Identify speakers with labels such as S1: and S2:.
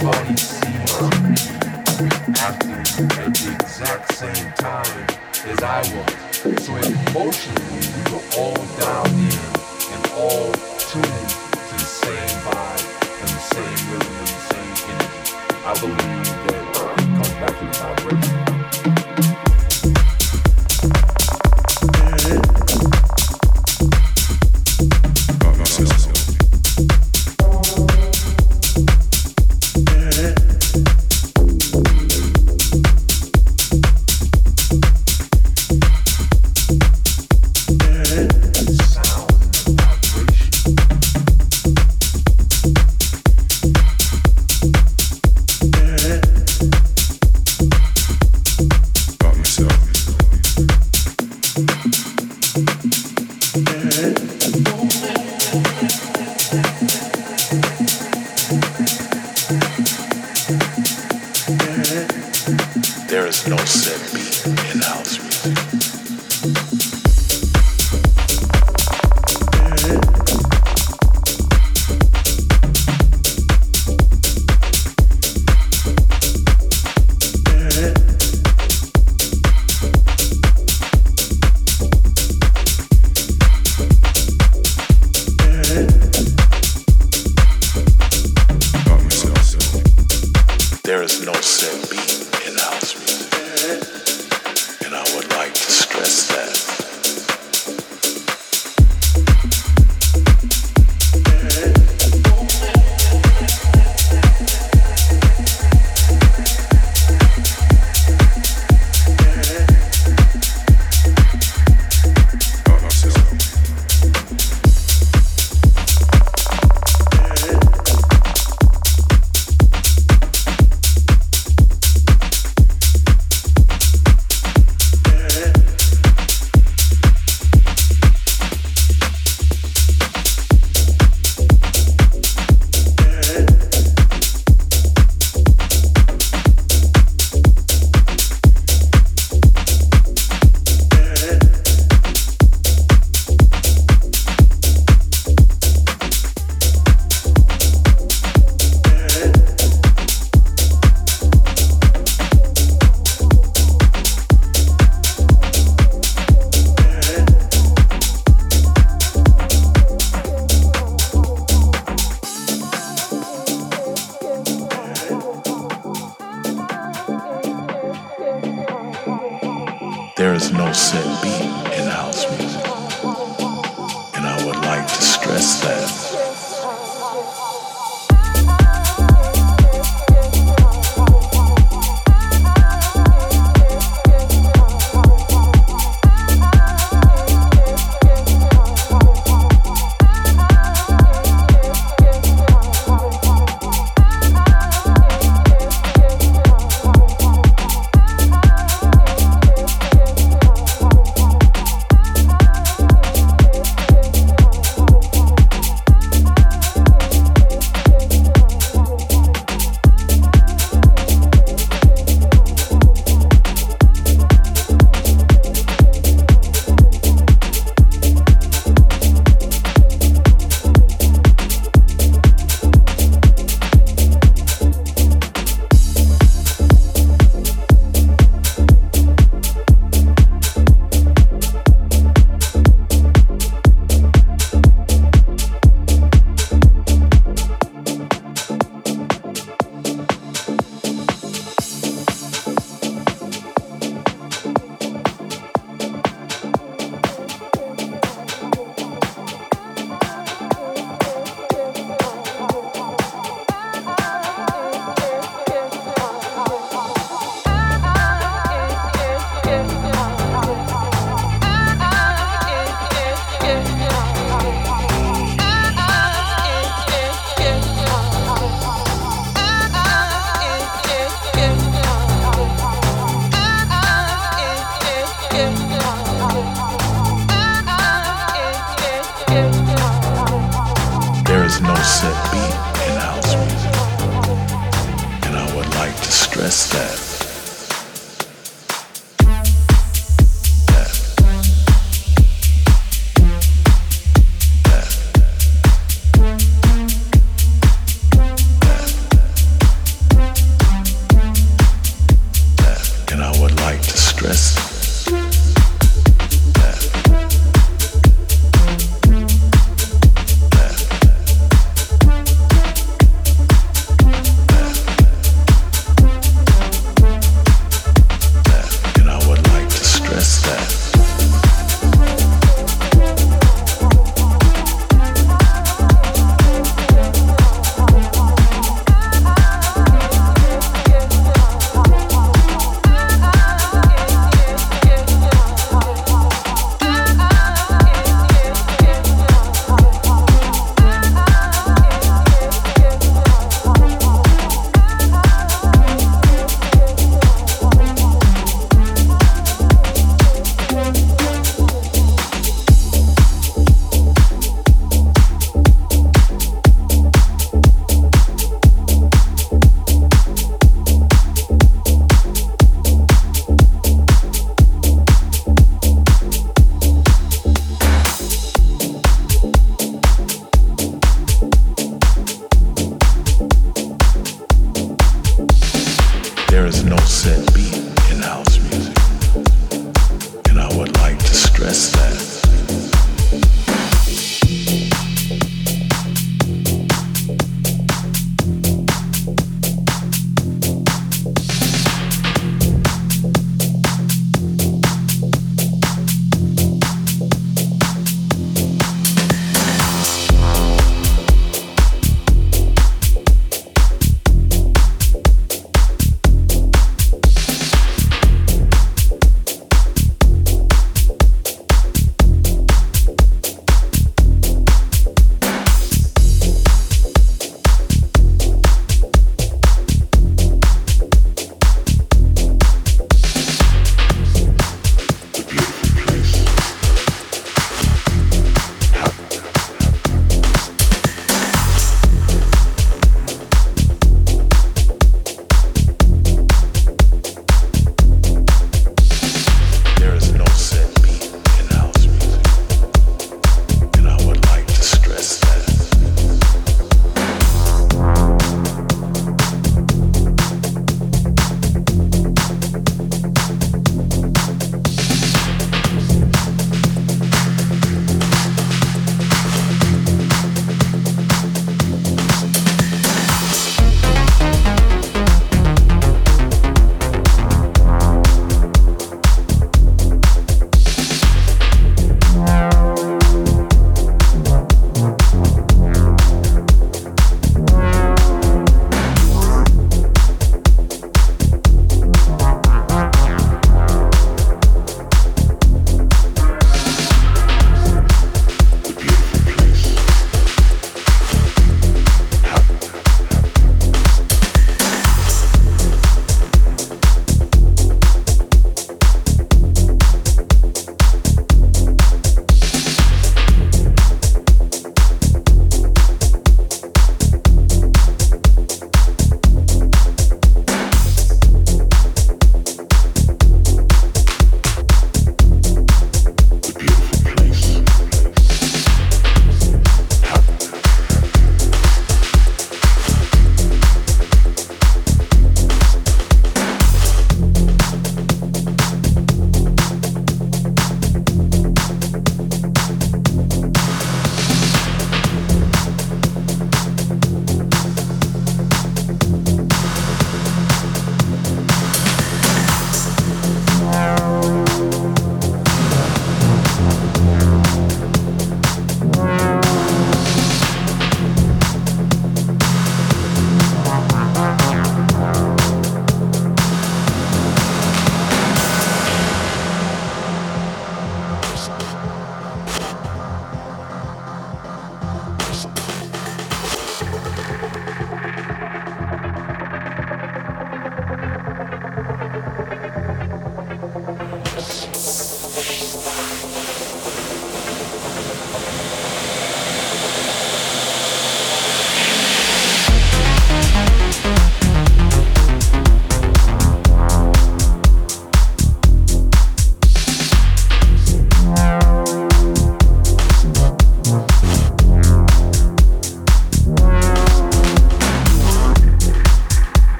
S1: everybody's acting at the exact same time as I was. So emotionally, we all down.